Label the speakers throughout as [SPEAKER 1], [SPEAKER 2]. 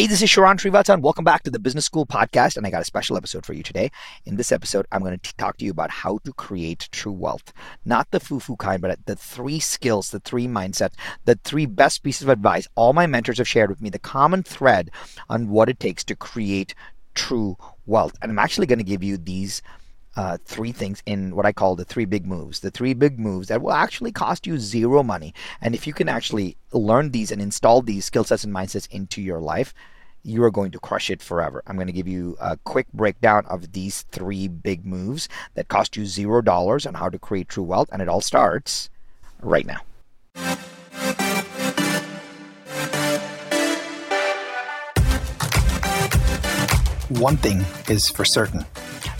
[SPEAKER 1] Hey, this is Sharran Srivatsaa. Welcome back to the Business School podcast, and I got a special episode for you today. In this episode, I'm going to talk to you about how to create true wealth. Not the foo-foo kind, but the three skills, the three mindsets, the three best pieces of advice all my mentors have shared with me, the common thread on what it takes to create true wealth. And I'm actually going to give you these uh, three things in what I call the three big moves. The three big moves that will actually cost you zero money. And if you can actually learn these and install these skill sets and mindsets into your life, you are going to crush it forever. I'm going to give you a quick breakdown of these three big moves that cost you zero dollars on how to create true wealth. And it all starts right now. One thing is for certain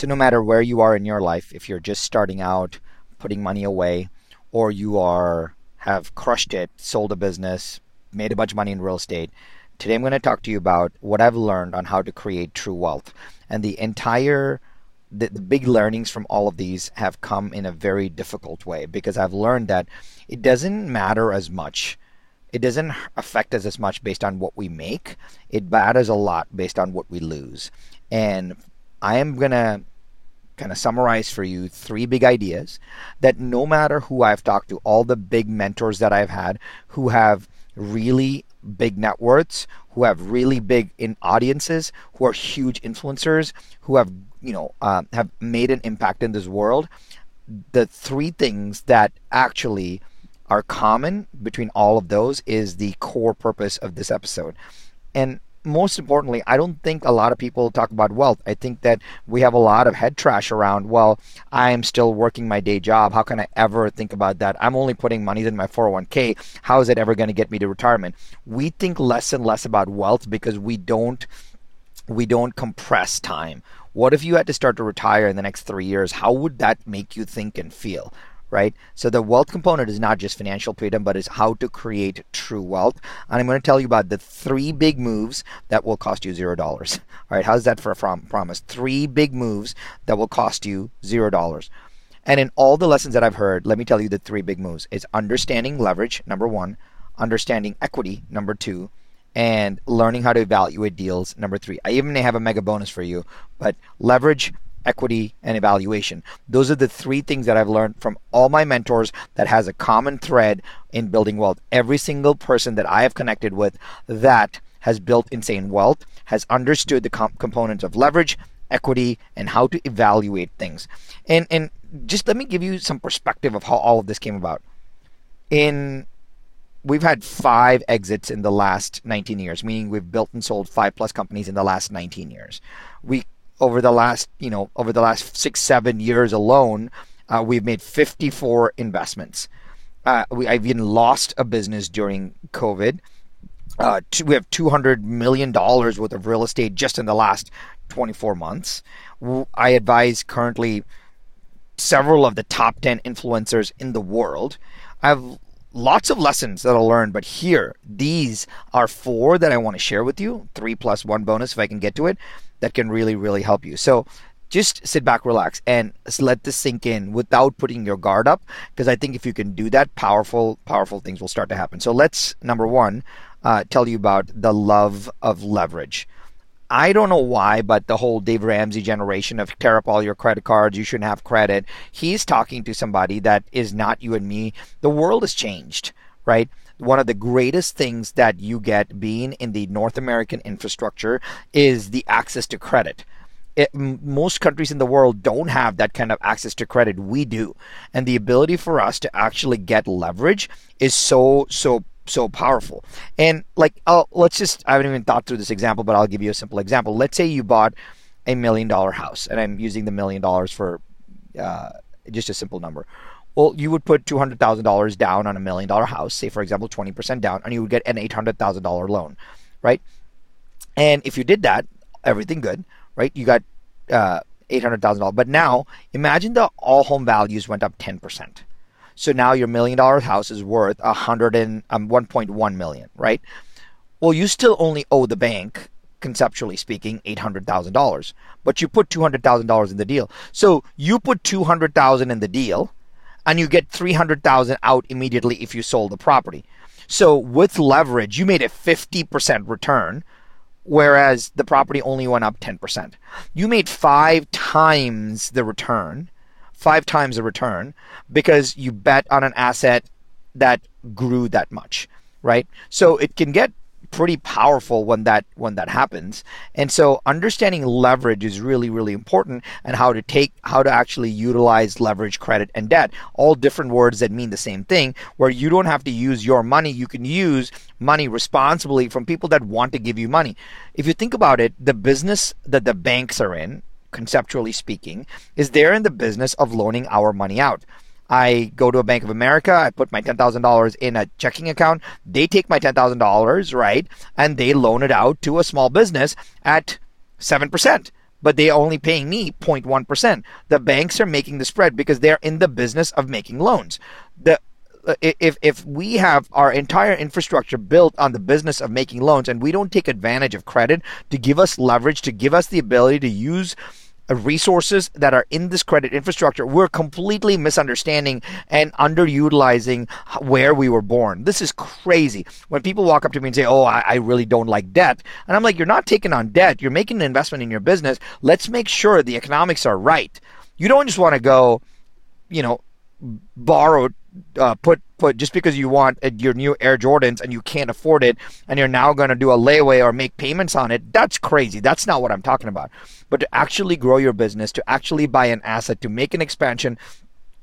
[SPEAKER 1] So, no matter where you are in your life, if you're just starting out, putting money away, or you are have crushed it, sold a business, made a bunch of money in real estate, today I'm going to talk to you about what I've learned on how to create true wealth. And the entire the, the big learnings from all of these have come in a very difficult way because I've learned that it doesn't matter as much it doesn't affect us as much based on what we make. It matters a lot based on what we lose. And I am going to kind of summarize for you three big ideas that no matter who I've talked to, all the big mentors that I've had who have really big net worths, who have really big in audiences, who are huge influencers, who have you know uh, have made an impact in this world. The three things that actually are common between all of those is the core purpose of this episode. And most importantly, I don't think a lot of people talk about wealth. I think that we have a lot of head trash around. Well, I'm still working my day job. How can I ever think about that? I'm only putting money in my 401k. How is it ever going to get me to retirement? We think less and less about wealth because we don't we don't compress time. What if you had to start to retire in the next 3 years? How would that make you think and feel? Right? So the wealth component is not just financial freedom, but is how to create true wealth. And I'm going to tell you about the three big moves that will cost you zero dollars. All right, how's that for a prom- promise? Three big moves that will cost you zero dollars. And in all the lessons that I've heard, let me tell you the three big moves is understanding leverage, number one, understanding equity, number two, and learning how to evaluate deals, number three. I even have a mega bonus for you, but leverage, equity, and evaluation. Those are the three things that I've learned from all my mentors that has a common thread in building wealth. Every single person that I have connected with that has built insane wealth has understood the comp- components of leverage, equity, and how to evaluate things. And and just let me give you some perspective of how all of this came about. In we've had five exits in the last 19 years, meaning we've built and sold five plus companies in the last 19 years. We over the last, you know, over the last six, seven years alone, uh, we've made 54 investments. Uh, we, I've even lost a business during COVID. Uh, two, we have 200 million dollars worth of real estate just in the last 24 months. I advise currently several of the top 10 influencers in the world. I have lots of lessons that I'll learn, but here, these are four that I want to share with you. Three plus one bonus if I can get to it that can really, really help you. So just sit back, relax, and let this sink in without putting your guard up. Because I think if you can do that, powerful, powerful things will start to happen. So let's, number one, uh, tell you about the love of leverage. I don't know why, but the whole Dave Ramsey generation of tear up all your credit cards, you shouldn't have credit. He's talking to somebody that is not you and me. The world has changed, right? one of the greatest things that you get being in the North American infrastructure is the access to credit. It, most countries in the world don't have that kind of access to credit. We do. And the ability for us to actually get leverage is so, so, so powerful. And like, I'll, let's just, I haven't even thought through this example, but I'll give you a simple example. Let's say you bought a million dollar house, and I'm using the million dollars for uh, just a simple number. Well, you would put $200,000 down on a million dollar house, say, for example, 20% down, and you would get an $800,000 loan, right? And if you did that, everything good, right? You got uh, $800,000. But now imagine the all home values went up 10%. So now your million dollar house is worth a hundred and um, 1.1 million, right? Well, you still only owe the bank, conceptually speaking, $800,000, but you put $200,000 in the deal. So you put 200,000 in the deal and you get 300,000 out immediately if you sold the property. So with leverage, you made a 50% return whereas the property only went up 10%. You made five times the return, five times the return because you bet on an asset that grew that much, right? So it can get pretty powerful when that when that happens. And so understanding leverage is really really important and how to take how to actually utilize leverage, credit and debt. All different words that mean the same thing where you don't have to use your money, you can use money responsibly from people that want to give you money. If you think about it, the business that the banks are in, conceptually speaking, is they're in the business of loaning our money out. I go to a Bank of America, I put my $10,000 in a checking account, they take my $10,000, right? And they loan it out to a small business at 7%. But they're only paying me 0.1%. The banks are making the spread because they're in the business of making loans. The Uh, if if we have our entire infrastructure built on the business of making loans and we don't take advantage of credit to give us leverage to give us the ability to use uh, resources that are in this credit infrastructure, we're completely misunderstanding and underutilizing where we were born. This is crazy. When people walk up to me and say, Oh, I, I really don't like debt. And I'm like, You're not taking on debt. You're making an investment in your business. Let's make sure the economics are right. You don't just want to go, you know, borrow uh, put put just because you want uh, your new Air Jordans and you can't afford it and you're now going to do a layaway or make payments on it, that's crazy. That's not what I'm talking about. But to actually grow your business, to actually buy an asset, to make an expansion,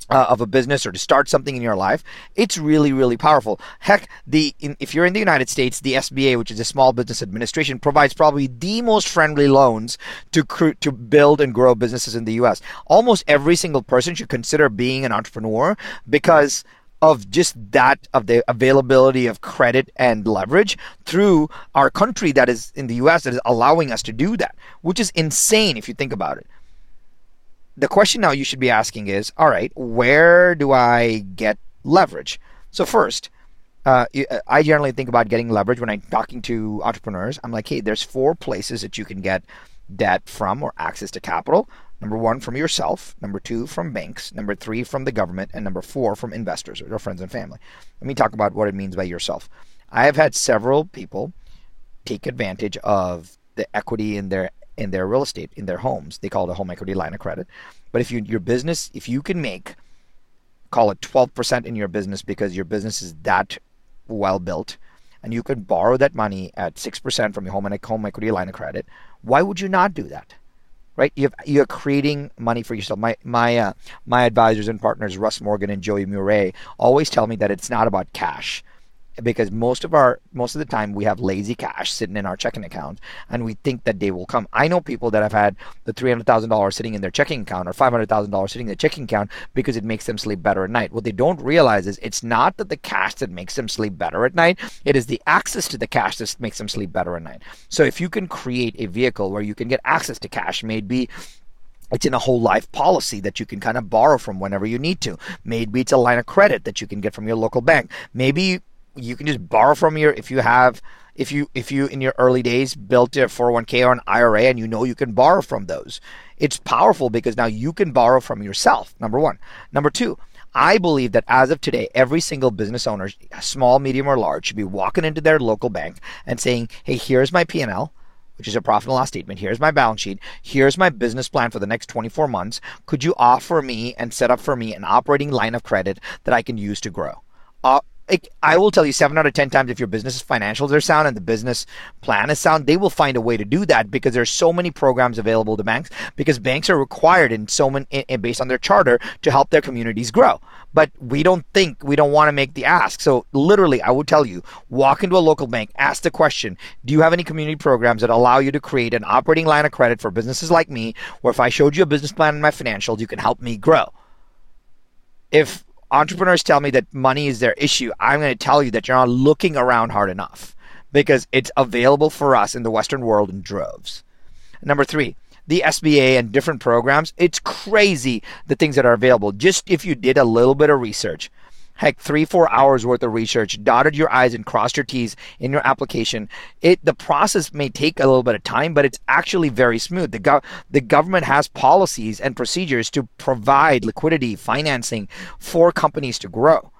[SPEAKER 1] uh, of a business or to start something in your life, it's really, really powerful. Heck, the in, if you're in the United States, the SBA, which is the Small Business Administration, provides probably the most friendly loans to cr- to build and grow businesses in the U.S. Almost every single person should consider being an entrepreneur because of just that of the availability of credit and leverage through our country that is in the US that is allowing us to do that, which is insane if you think about it the question now you should be asking is all right, where do I get leverage? So, first, uh, uh, I generally think about getting leverage when I'm talking to entrepreneurs. I'm like, hey, there's four places that you can get debt from or access to capital. Number one, from yourself. Number two, from banks. Number three, from the government. And number four, from investors or friends and family. Let me talk about what it means by yourself. I have had several people take advantage of the equity in their in their real estate, in their homes. They call it a home equity line of credit. But if you your business, if you can make, call it 12% in your business because your business is that well built, and you can borrow that money at 6% from your home and home equity line of credit, why would you not do that? Right? You you're creating money for yourself. My my uh, my advisors and partners, Russ Morgan and Joey Murray, always tell me that it's not about cash because most of our most of the time we have lazy cash sitting in our checking account and we think that they will come i know people that have had the $300000 sitting in their checking account or $500000 sitting in their checking account because it makes them sleep better at night what they don't realize is it's not that the cash that makes them sleep better at night it is the access to the cash that makes them sleep better at night so if you can create a vehicle where you can get access to cash maybe it's in a whole life policy that you can kind of borrow from whenever you need to. Maybe it's a line of credit that you can get from your local bank. Maybe you can just borrow from your if you have if you if you in your early days built a 401k or an IRA and you know you can borrow from those. It's powerful because now you can borrow from yourself. Number 1. Number 2, I believe that as of today, every single business owner, small, medium, or large, should be walking into their local bank and saying, "Hey, here's my P&L." Which is a profit and loss statement. Here's my balance sheet. Here's my business plan for the next 24 months. Could you offer me and set up for me an operating line of credit that I can use to grow? Uh, I will tell you seven out of 10 times if your business financials are sound and the business plan is sound, they will find a way to do that because there's so many programs available to banks because banks are required in so many, in, based on their charter to help their communities grow. But we don't think, we don't want to make the ask. So literally, I would tell you, walk into a local bank, ask the question, do you have any community programs that allow you to create an operating line of credit for businesses like me, where if I showed you a business plan and my financials, you can help me grow? If entrepreneurs tell me that money is their issue, I'm going to tell you that you're not looking around hard enough because it's available for us in the Western world in droves. Number three, the SBA and different programs. It's crazy the things that are available. Just if you did a little bit of research, heck, three, four hours worth of research, dotted your I's and crossed your T's in your application. It the process may take a little bit of time, but it's actually very smooth. The gov- the government has policies and procedures to provide liquidity, financing for companies to grow.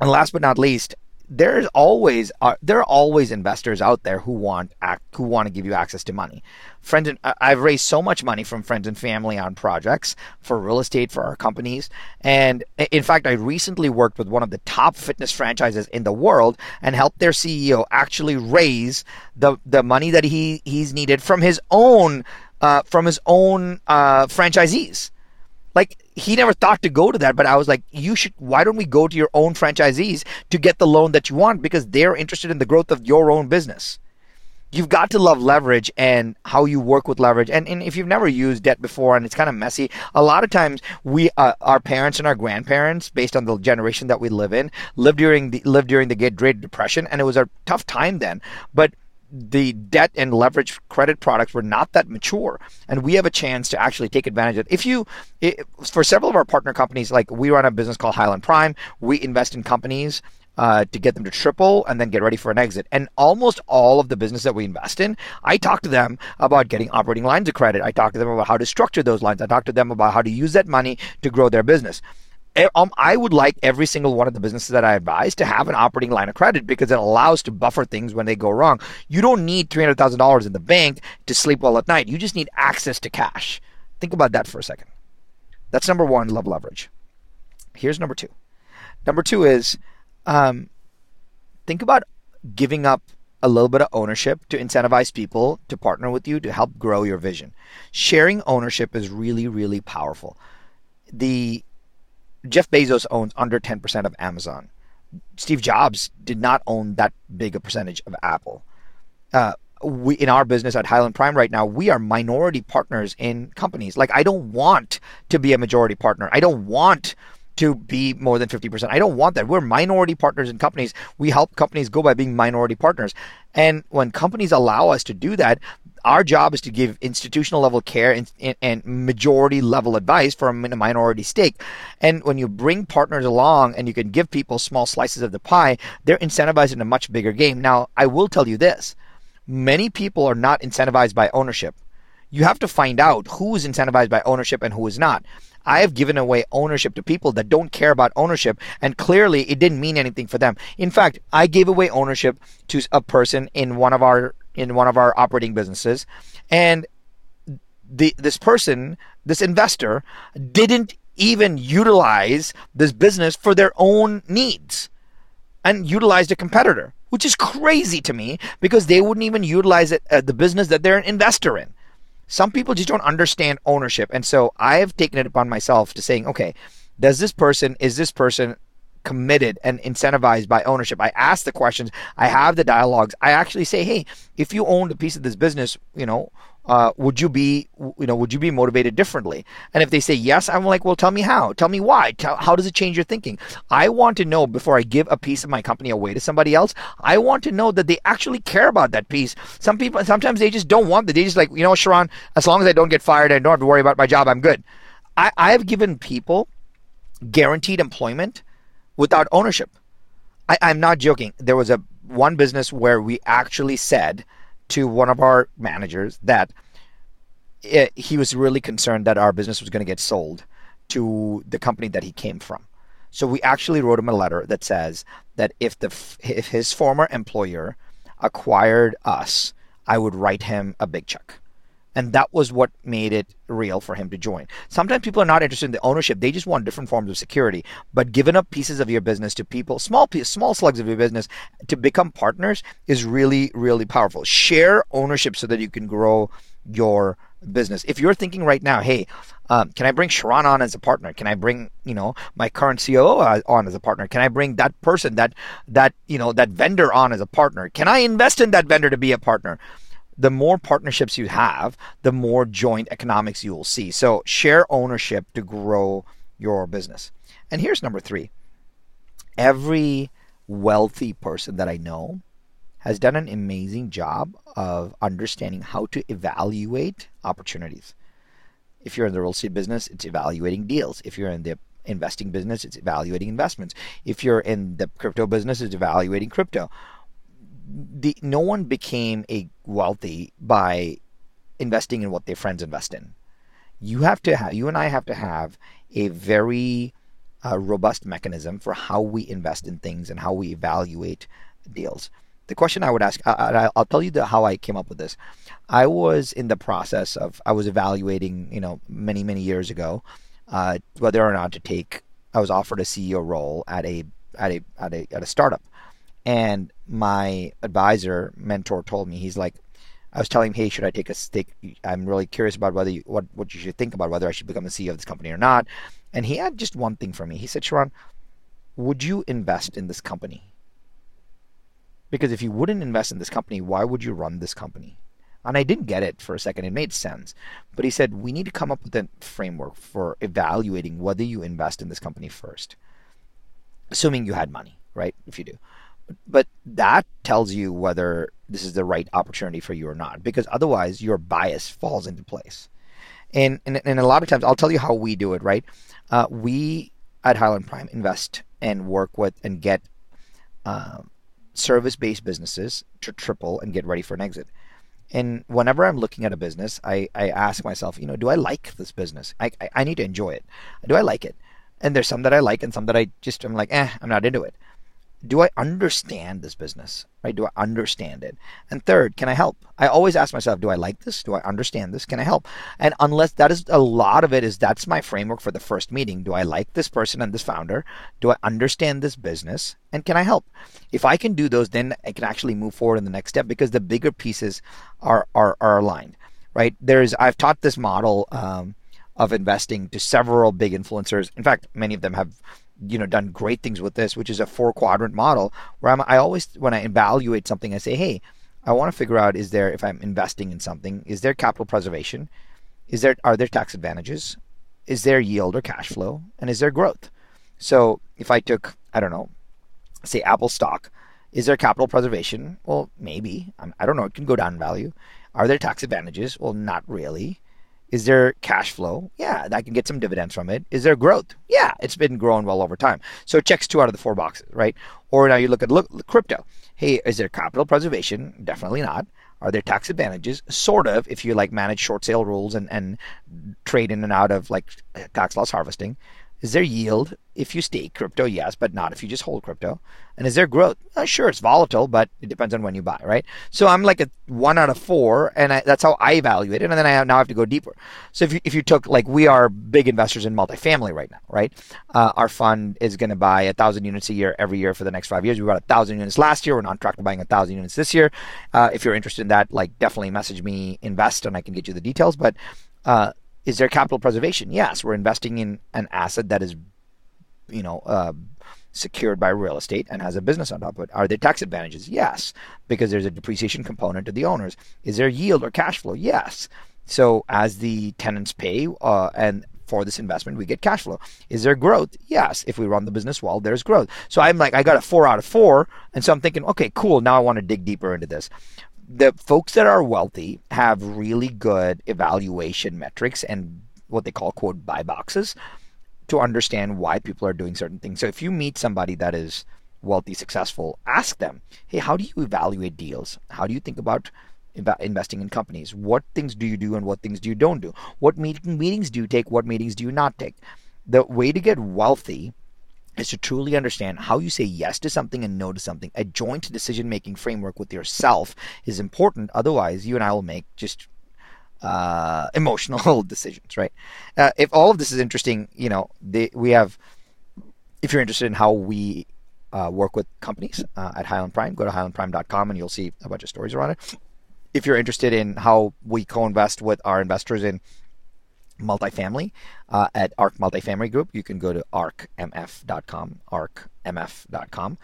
[SPEAKER 1] And last but not least, there's always uh, there are always investors out there who want act, who want to give you access to money. Friends and I've raised so much money from friends and family on projects for real estate for our companies, and in fact, I recently worked with one of the top fitness franchises in the world and helped their CEO actually raise the the money that he he's needed from his own uh, from his own uh, franchisees. Like he never thought to go to that, but I was like, you should. Why don't we go to your own franchisees to get the loan that you want because they're interested in the growth of your own business. You've got to love leverage and how you work with leverage. And, and if you've never used debt before and it's kind of messy, a lot of times we, uh, our parents and our grandparents, based on the generation that we live in, lived during the lived during the Great Depression, and it was a tough time then. But the debt and leverage credit products were not that mature and we have a chance to actually take advantage of it if you it, for several of our partner companies like we run a business called Highland Prime we invest in companies uh, to get them to triple and then get ready for an exit. And almost all of the business that we invest in, I talk to them about getting operating lines of credit. I talk to them about how to structure those lines. I talk to them about how to use that money to grow their business um, I would like every single one of the businesses that I advise to have an operating line of credit because it allows to buffer things when they go wrong. You don't need $300,000 in the bank to sleep well at night. You just need access to cash. Think about that for a second. That's number one, love leverage. Here's number two. Number two is um, think about giving up a little bit of ownership to incentivize people to partner with you to help grow your vision. Sharing ownership is really, really powerful. The Jeff Bezos owns under 10% of Amazon. Steve Jobs did not own that big a percentage of Apple. Uh, we in our business at Highland Prime right now, we are minority partners in companies. Like I don't want to be a majority partner. I don't want to be more than 50%. I don't want that. We're minority partners in companies. We help companies go by being minority partners. And when companies allow us to do that, our job is to give institutional level care and, and majority level advice from a minority stake. And when you bring partners along and you can give people small slices of the pie, they're incentivized in a much bigger game. Now, I will tell you this many people are not incentivized by ownership. You have to find out who is incentivized by ownership and who is not. I have given away ownership to people that don't care about ownership, and clearly it didn't mean anything for them. In fact, I gave away ownership to a person in one of our in one of our operating businesses, and the this person, this investor, didn't even utilize this business for their own needs and utilized a competitor, which is crazy to me because they wouldn't even utilize it, uh, the business that they're an investor in. Some people just don't understand ownership. And so I have taken it upon myself to saying, okay, does this person, is this person committed and incentivized by ownership. I ask the questions. I have the dialogues. I actually say, hey, if you owned a piece of this business, you know, uh, would you be, you know, would you be motivated differently? And if they say yes, I'm like, well, tell me how. Tell me why. Tell, how does it change your thinking? I want to know before I give a piece of my company away to somebody else. I want to know that they actually care about that piece. Some people, sometimes they just don't want that. They just like, you know, sharran as long as I don't get fired and don't have to worry about my job, I'm good. I, I have given people guaranteed employment without ownership. I, I'm not joking. There was a one business where we actually said to one of our managers that it, he was really concerned that our business was going to get sold to the company that he came from. So we actually wrote him a letter that says that if the if his former employer acquired us, I would write him a big check. And that was what made it real for him to join. Sometimes people are not interested in the ownership. They just want different forms of security. But giving up pieces of your business to people, small piece, small slugs of your business to become partners is really, really powerful. Share ownership so that you can grow your business. If you're thinking right now, hey, um, can I bring Sharran on as a partner? Can I bring you know my current COO uh, on as a partner? Can I bring that person that that you know that vendor on as a partner? Can I invest in that vendor to be a partner? The more partnerships you have, the more joint economics you will see. So share ownership to grow your business. And here's number three every wealthy person that I know has done an amazing job of understanding how to evaluate opportunities. If you're in the real estate business, it's evaluating deals. If you're in the investing business, it's evaluating investments. If you're in the crypto business, it's evaluating crypto. The, no one became a wealthy by investing in what their friends invest in. You have to have, you and I have to have a very uh, robust mechanism for how we invest in things and how we evaluate deals. The question I would ask, I, will tell you the, how I came up with this. I was in the process of, I was evaluating, you know, many, many years ago, uh, whether or not to take, I was offered a CEO role at a, at a, at a, at a startup. And my advisor, mentor told me, he's like, I was telling him, hey, should I take a stake? I'm really curious about whether you, what what you should think about whether I should become the CEO of this company or not. And he had just one thing for me. He said, Sharran, would you invest in this company? Because if you wouldn't invest in this company, why would you run this company? And I didn't get it for a second. It made sense. But he said, we need to come up with a framework for evaluating whether you invest in this company first, assuming you had money, right? If you do. But that tells you whether this is the right opportunity for you or not, because otherwise your bias falls into place. And, and, and a lot of times, I'll tell you how we do it, right? Uh, we at Highland Prime invest and work with and get um, service based businesses to triple and get ready for an exit. And whenever I'm looking at a business, I, I ask myself, you know, do I like this business? I, I, I need to enjoy it. Do I like it? And there's some that I like and some that I just, I'm like, eh, I'm not into it do I understand this business? Right? Do I understand it? And third, can I help? I always ask myself, do I like this? Do I understand this? Can I help? And unless that is a lot of it is that's my framework for the first meeting. Do I like this person and this founder? Do I understand this business? And can I help? If I can do those, then I can actually move forward in the next step because the bigger pieces are are, are aligned. Right? There's I've taught this model um, of investing to several big influencers. In fact, many of them have you know done great things with this, which is a four quadrant model where I'm, I always when I evaluate something, I say, hey, I want to figure out is there if I'm investing in something, is there capital preservation, is there are there tax advantages, is there yield or cash flow, and is there growth? So if I took I don't know, say Apple stock, is there capital preservation? Well, maybe I don't know. It can go down in value. Are there tax advantages? Well, not really. Is there cash flow? Yeah, I can get some dividends from it. Is there growth? Yeah, it's been growing well over time. So it checks two out of the four boxes, right? Or now you look at look, crypto. Hey, is there capital preservation? Definitely not. Are there tax advantages? Sort of, if you like manage short sale rules and, and trade in and out of like tax loss harvesting. Is there yield if you stake crypto? Yes, but not if you just hold crypto. And is there growth? Uh, sure, it's volatile, but it depends on when you buy, right? So I'm like a one out of four, and I, that's how I evaluate it. And then I have, now have to go deeper. So if you, if you took like we are big investors in multifamily right now, right? Uh, our fund is going to buy a thousand units a year every year for the next five years. We bought a thousand units last year. We're on track to buying a thousand units this year. Uh, if you're interested in that, like definitely message me, invest, and I can get you the details. But uh, is there capital preservation? Yes, we're investing in an asset that is, you know, uh, secured by real estate and has a business on top of it. Are there tax advantages? Yes, because there's a depreciation component to the owners. Is there yield or cash flow? Yes. So as the tenants pay uh, and for this investment, we get cash flow. Is there growth? Yes. If we run the business well, there's growth. So I'm like, I got a four out of four. And so I'm thinking, okay, cool. Now I want to dig deeper into this the folks that are wealthy have really good evaluation metrics and what they call quote buy boxes to understand why people are doing certain things. So if you meet somebody that is wealthy, successful, ask them, hey, how do you evaluate deals? How do you think about investing in companies? What things do you do and what things do you don't do? What meeting, meetings do you take? What meetings do you not take? The way to get wealthy is to truly understand how you say yes to something and no to something. A joint decision making framework with yourself is important. Otherwise, you and I will make just uh, emotional decisions, right? Uh, if all of this is interesting, you know, they, we have, if you're interested in how we uh, work with companies uh, at Highland Prime, go to highlandprime.com and you'll see a bunch of stories around it. If you're interested in how we co invest with our investors in multifamily uh, at ARC Multifamily Group. You can go to arcmf.com, arcmf.com,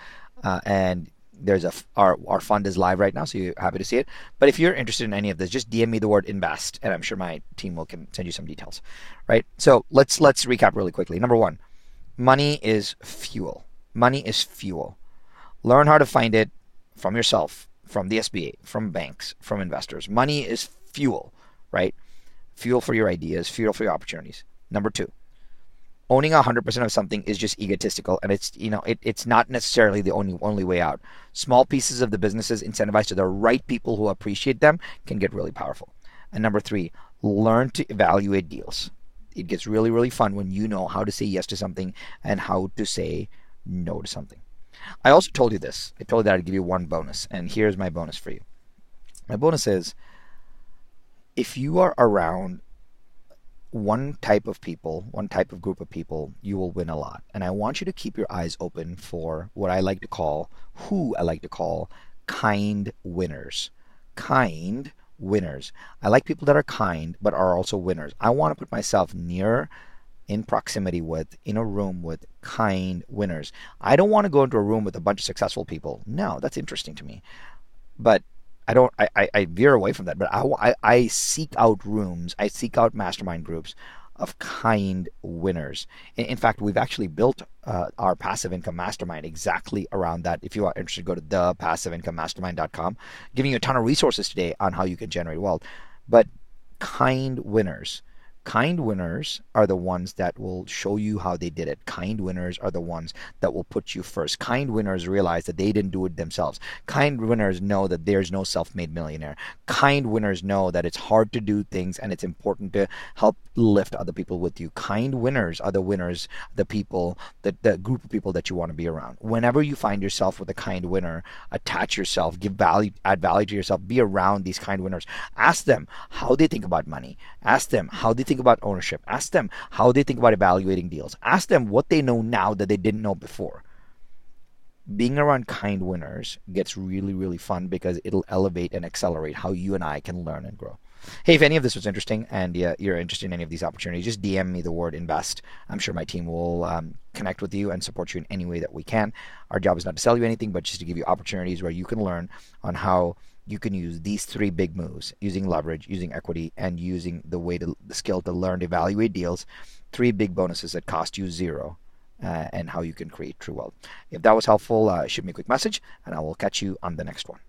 [SPEAKER 1] uh, and there's a our our fund is live right now, so you're happy to see it. But if you're interested in any of this, just DM me the word invest, and I'm sure my team will can send you some details. Right. So let's let's recap really quickly. Number one, money is fuel. Money is fuel. Learn how to find it from yourself, from the SBA, from banks, from investors. Money is fuel, right? Fuel for your ideas, fuel for your opportunities. Number two, owning 100% of something is just egotistical and it's you know it, it's not necessarily the only only way out. Small pieces of the businesses incentivized to the right people who appreciate them can get really powerful. And number three learn to evaluate deals. It gets really really fun when you know how to say yes to something and how to say no to something. I also told you this. I told you that i'd give you one bonus and here's my bonus for you. My bonus is if you are around one type of people, one type of group of people, you will win a lot. And I want you to keep your eyes open for what I like to call, who I like to call, kind winners. Kind winners. I like people that are kind, but are also winners. I want to put myself near, in proximity with, in a room with kind winners. I don't want to go into a room with a bunch of successful people. No, that's interesting to me. But I don't I, I, I veer away from that, but I, I, I seek out rooms, I seek out mastermind groups of kind winners. In, in fact, we've actually built uh, our passive income mastermind exactly around that. If you are interested, go to thepassiveincomemastermind.com, giving you a ton of resources today on how you can generate wealth. But kind winners Kind winners are the ones that will show you how they did it. Kind winners are the ones that will put you first. Kind winners realize that they didn't do it themselves. Kind winners know that there's no self made millionaire. Kind winners know that it's hard to do things and it's important to help lift other people with you. Kind winners are the winners, the people, the, the group of people that you want to be around. Whenever you find yourself with a kind winner, attach yourself, give value, add value to yourself, be around these kind winners. Ask them how they think about money. Ask them how they think about ownership. Ask them how they think about evaluating deals. Ask them what they know now that they didn't know before. Being around kind winners gets really, really fun because it'll elevate and accelerate how you and I can learn and grow. Hey, if any of this was interesting and you're interested in any of these opportunities, just DM me the word invest. I'm sure my team will um, connect with you and support you in any way that we can. Our job is not to sell you anything, but just to give you opportunities where you can learn on how you can use these three big moves using leverage, using equity, and using the way to the skill to learn to evaluate deals. Three big bonuses that cost you zero. Uh, and how you can create true wealth. If that was helpful, uh, shoot me a quick message, and I will catch you on the next one.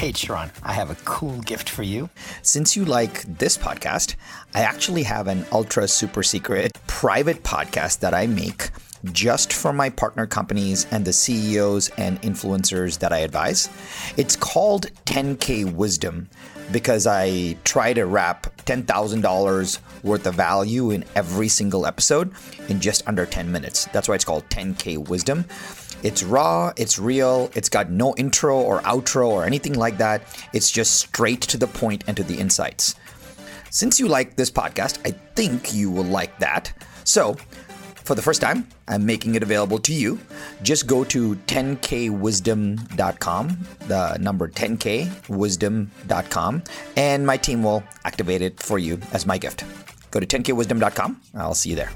[SPEAKER 1] Hey, Sharran, I have a cool gift for you. Since you like this podcast, I actually have an ultra super secret private podcast that I make just for my partner companies and the CEOs and influencers that I advise. It's called 10K Wisdom because I try to wrap $10,000 worth of value in every single episode in just under 10 minutes. That's why it's called 10K Wisdom. It's raw, it's real, it's got no intro or outro or anything like that. It's just straight to the point and to the insights. Since you like this podcast, I think you will like that. So, for the first time, I'm making it available to you. Just go to 10kwisdom.com, the number 10kwisdom.com, and my team will activate it for you as my gift. Go to 10kwisdom.com. I'll see you there.